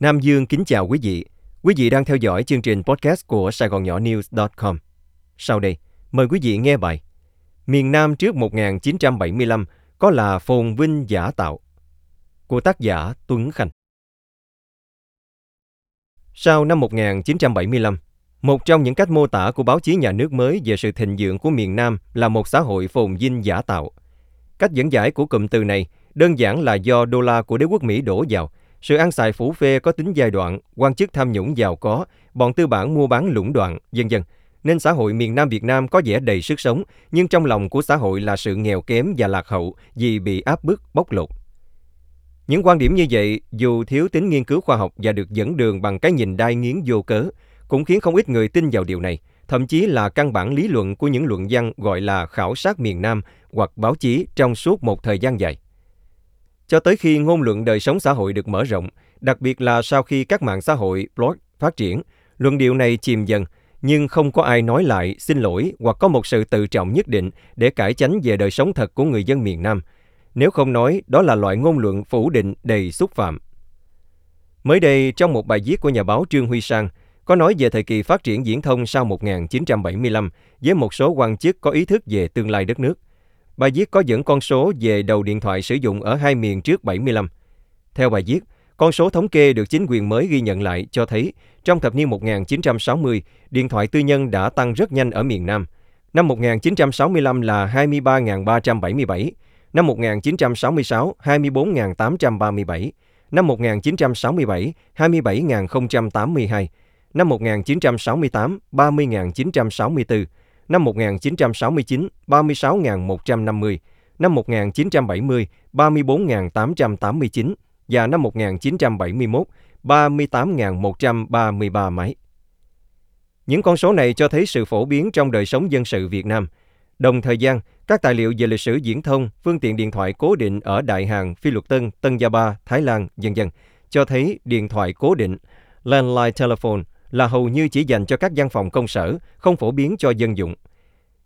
Nam Dương kính chào quý vị. Quý vị đang theo dõi chương trình podcast của Sài Gòn Nhỏ News.com. Sau đây, mời quý vị nghe bài Miền Nam trước 1975 có là phồn vinh giả tạo của tác giả Tuấn Khanh. Sau năm 1975, một trong những cách mô tả của báo chí nhà nước mới về sự thịnh vượng của miền Nam là một xã hội phồn vinh giả tạo. Cách dẫn giải của cụm từ này đơn giản là do đô la của đế quốc Mỹ đổ vào, sự ăn xài phủ phê có tính giai đoạn, quan chức tham nhũng giàu có, bọn tư bản mua bán lũng đoạn, dân dân. Nên xã hội miền Nam Việt Nam có vẻ đầy sức sống, nhưng trong lòng của xã hội là sự nghèo kém và lạc hậu vì bị áp bức, bóc lột. Những quan điểm như vậy, dù thiếu tính nghiên cứu khoa học và được dẫn đường bằng cái nhìn đai nghiến vô cớ, cũng khiến không ít người tin vào điều này, thậm chí là căn bản lý luận của những luận văn gọi là khảo sát miền Nam hoặc báo chí trong suốt một thời gian dài. Cho tới khi ngôn luận đời sống xã hội được mở rộng, đặc biệt là sau khi các mạng xã hội, blog phát triển, luận điệu này chìm dần, nhưng không có ai nói lại xin lỗi hoặc có một sự tự trọng nhất định để cải chánh về đời sống thật của người dân miền Nam. Nếu không nói, đó là loại ngôn luận phủ định đầy xúc phạm. Mới đây, trong một bài viết của nhà báo Trương Huy Sang, có nói về thời kỳ phát triển diễn thông sau 1975 với một số quan chức có ý thức về tương lai đất nước. Bài viết có dẫn con số về đầu điện thoại sử dụng ở hai miền trước 75. Theo bài viết, con số thống kê được chính quyền mới ghi nhận lại cho thấy trong thập niên 1960, điện thoại tư nhân đã tăng rất nhanh ở miền Nam. Năm 1965 là 23.377, năm 1966 24.837, năm 1967 27.082, năm 1968 30.964, năm 1969 36.150, năm 1970 34.889 và năm 1971 38.133 máy. Những con số này cho thấy sự phổ biến trong đời sống dân sự Việt Nam. Đồng thời gian, các tài liệu về lịch sử diễn thông, phương tiện điện thoại cố định ở Đại Hàn, Phi Luật Tân, Tân Gia Ba, Thái Lan, dân dân, cho thấy điện thoại cố định, landline telephone, là hầu như chỉ dành cho các văn phòng công sở, không phổ biến cho dân dụng.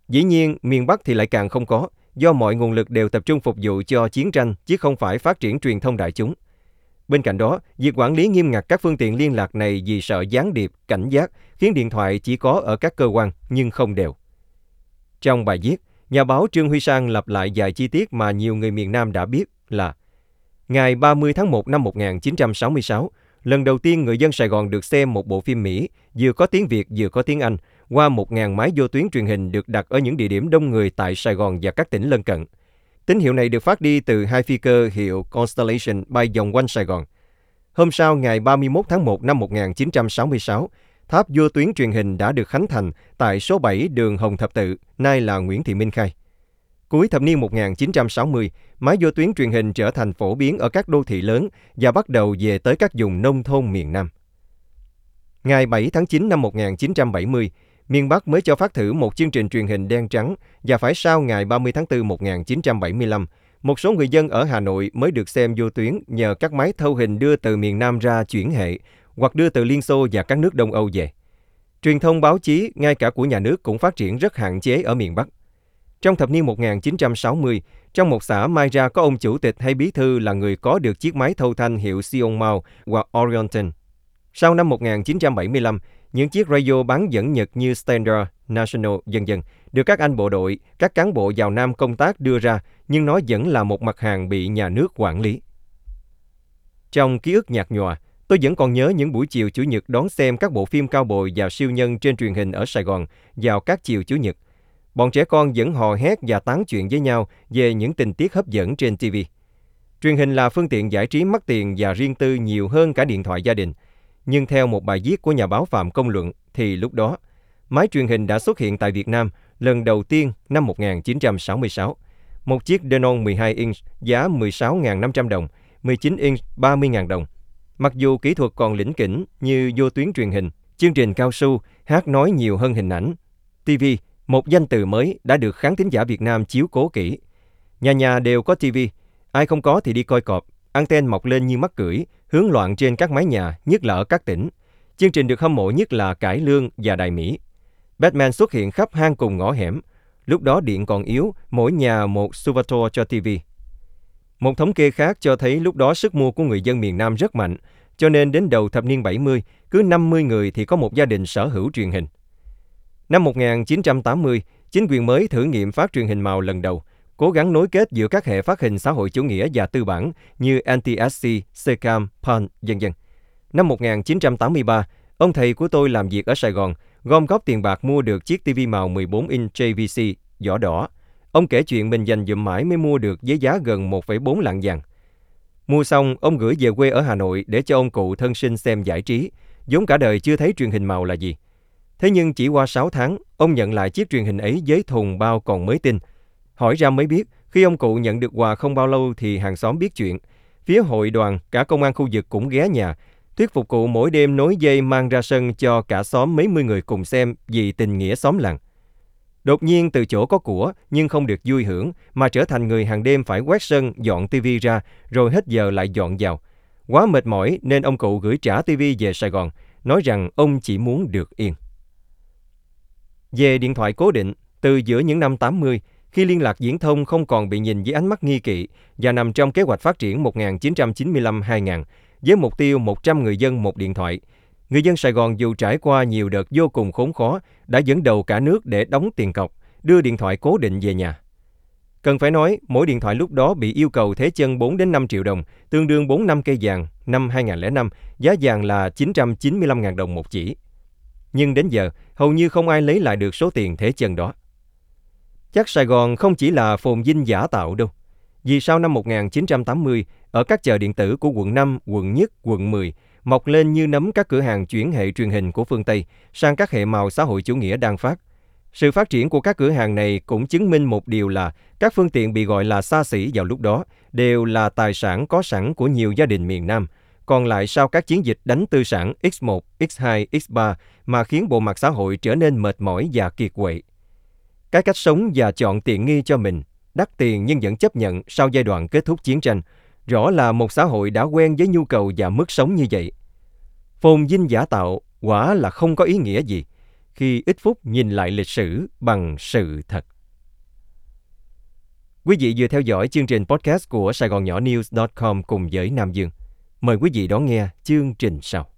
Dĩ nhiên, miền Bắc thì lại càng không có, do mọi nguồn lực đều tập trung phục vụ cho chiến tranh chứ không phải phát triển truyền thông đại chúng. Bên cạnh đó, việc quản lý nghiêm ngặt các phương tiện liên lạc này vì sợ gián điệp, cảnh giác, khiến điện thoại chỉ có ở các cơ quan nhưng không đều. Trong bài viết, nhà báo Trương Huy Sang lặp lại vài chi tiết mà nhiều người miền Nam đã biết là Ngày 30 tháng 1 năm 1966, lần đầu tiên người dân Sài Gòn được xem một bộ phim Mỹ vừa có tiếng Việt vừa có tiếng Anh qua 1.000 máy vô tuyến truyền hình được đặt ở những địa điểm đông người tại Sài Gòn và các tỉnh lân cận. Tín hiệu này được phát đi từ hai phi cơ hiệu Constellation bay vòng quanh Sài Gòn. Hôm sau, ngày 31 tháng 1 năm 1966, tháp vô tuyến truyền hình đã được khánh thành tại số 7 đường Hồng Thập Tự, nay là Nguyễn Thị Minh Khai. Cuối thập niên 1960, máy vô tuyến truyền hình trở thành phổ biến ở các đô thị lớn và bắt đầu về tới các vùng nông thôn miền Nam. Ngày 7 tháng 9 năm 1970, miền Bắc mới cho phát thử một chương trình truyền hình đen trắng và phải sau ngày 30 tháng 4 1975, một số người dân ở Hà Nội mới được xem vô tuyến nhờ các máy thâu hình đưa từ miền Nam ra chuyển hệ hoặc đưa từ Liên Xô và các nước Đông Âu về. Truyền thông báo chí, ngay cả của nhà nước cũng phát triển rất hạn chế ở miền Bắc. Trong thập niên 1960, trong một xã Mai Ra có ông chủ tịch hay bí thư là người có được chiếc máy thâu thanh hiệu Sion Mao hoặc Oriental. Sau năm 1975, những chiếc radio bán dẫn Nhật như Standard, National, dần dần được các anh bộ đội, các cán bộ vào Nam công tác đưa ra, nhưng nó vẫn là một mặt hàng bị nhà nước quản lý. Trong ký ức nhạt nhòa, tôi vẫn còn nhớ những buổi chiều Chủ nhật đón xem các bộ phim cao bồi và siêu nhân trên truyền hình ở Sài Gòn vào các chiều Chủ nhật. Bọn trẻ con vẫn hò hét và tán chuyện với nhau về những tình tiết hấp dẫn trên TV. Truyền hình là phương tiện giải trí mắc tiền và riêng tư nhiều hơn cả điện thoại gia đình – nhưng theo một bài viết của nhà báo Phạm Công Luận thì lúc đó, máy truyền hình đã xuất hiện tại Việt Nam lần đầu tiên năm 1966. Một chiếc Denon 12 inch giá 16.500 đồng, 19 inch 30.000 đồng. Mặc dù kỹ thuật còn lĩnh kỉnh như vô tuyến truyền hình, chương trình cao su, hát nói nhiều hơn hình ảnh. TV, một danh từ mới đã được khán thính giả Việt Nam chiếu cố kỹ. Nhà nhà đều có TV, ai không có thì đi coi cọp, anten mọc lên như mắt cưỡi, hướng loạn trên các mái nhà, nhất là ở các tỉnh. Chương trình được hâm mộ nhất là Cải Lương và Đài Mỹ. Batman xuất hiện khắp hang cùng ngõ hẻm. Lúc đó điện còn yếu, mỗi nhà một Suvator cho TV. Một thống kê khác cho thấy lúc đó sức mua của người dân miền Nam rất mạnh, cho nên đến đầu thập niên 70, cứ 50 người thì có một gia đình sở hữu truyền hình. Năm 1980, chính quyền mới thử nghiệm phát truyền hình màu lần đầu, cố gắng nối kết giữa các hệ phát hình xã hội chủ nghĩa và tư bản như NTSC, Secam, Pan, dân dân. Năm 1983, ông thầy của tôi làm việc ở Sài Gòn, gom góp tiền bạc mua được chiếc TV màu 14 inch JVC, vỏ đỏ. Ông kể chuyện mình dành dụm mãi mới mua được với giá gần 1,4 lạng vàng. Mua xong, ông gửi về quê ở Hà Nội để cho ông cụ thân sinh xem giải trí, vốn cả đời chưa thấy truyền hình màu là gì. Thế nhưng chỉ qua 6 tháng, ông nhận lại chiếc truyền hình ấy với thùng bao còn mới tinh. Hỏi ra mới biết, khi ông cụ nhận được quà không bao lâu thì hàng xóm biết chuyện. Phía hội đoàn, cả công an khu vực cũng ghé nhà, thuyết phục cụ mỗi đêm nối dây mang ra sân cho cả xóm mấy mươi người cùng xem vì tình nghĩa xóm làng. Đột nhiên từ chỗ có của nhưng không được vui hưởng mà trở thành người hàng đêm phải quét sân dọn tivi ra rồi hết giờ lại dọn vào. Quá mệt mỏi nên ông cụ gửi trả tivi về Sài Gòn, nói rằng ông chỉ muốn được yên. Về điện thoại cố định, từ giữa những năm 80, khi liên lạc viễn thông không còn bị nhìn với ánh mắt nghi kỵ và nằm trong kế hoạch phát triển 1995-2000 với mục tiêu 100 người dân một điện thoại, người dân Sài Gòn dù trải qua nhiều đợt vô cùng khốn khó đã dẫn đầu cả nước để đóng tiền cọc, đưa điện thoại cố định về nhà. Cần phải nói, mỗi điện thoại lúc đó bị yêu cầu thế chân 4 đến 5 triệu đồng, tương đương 4 năm cây vàng năm 2005, giá vàng là 995.000 đồng một chỉ. Nhưng đến giờ, hầu như không ai lấy lại được số tiền thế chân đó. Chắc Sài Gòn không chỉ là phồn vinh giả tạo đâu. Vì sau năm 1980, ở các chợ điện tử của quận 5, quận nhất, quận 10, mọc lên như nấm các cửa hàng chuyển hệ truyền hình của phương Tây sang các hệ màu xã hội chủ nghĩa đang phát. Sự phát triển của các cửa hàng này cũng chứng minh một điều là các phương tiện bị gọi là xa xỉ vào lúc đó đều là tài sản có sẵn của nhiều gia đình miền Nam, còn lại sau các chiến dịch đánh tư sản X1, X2, X3 mà khiến bộ mặt xã hội trở nên mệt mỏi và kiệt quệ. Cái cách sống và chọn tiện nghi cho mình, đắt tiền nhưng vẫn chấp nhận sau giai đoạn kết thúc chiến tranh, rõ là một xã hội đã quen với nhu cầu và mức sống như vậy. Phồn dinh giả tạo quả là không có ý nghĩa gì khi ít phút nhìn lại lịch sử bằng sự thật. Quý vị vừa theo dõi chương trình podcast của Sài Gòn Nhỏ News.com cùng với Nam Dương. Mời quý vị đón nghe chương trình sau.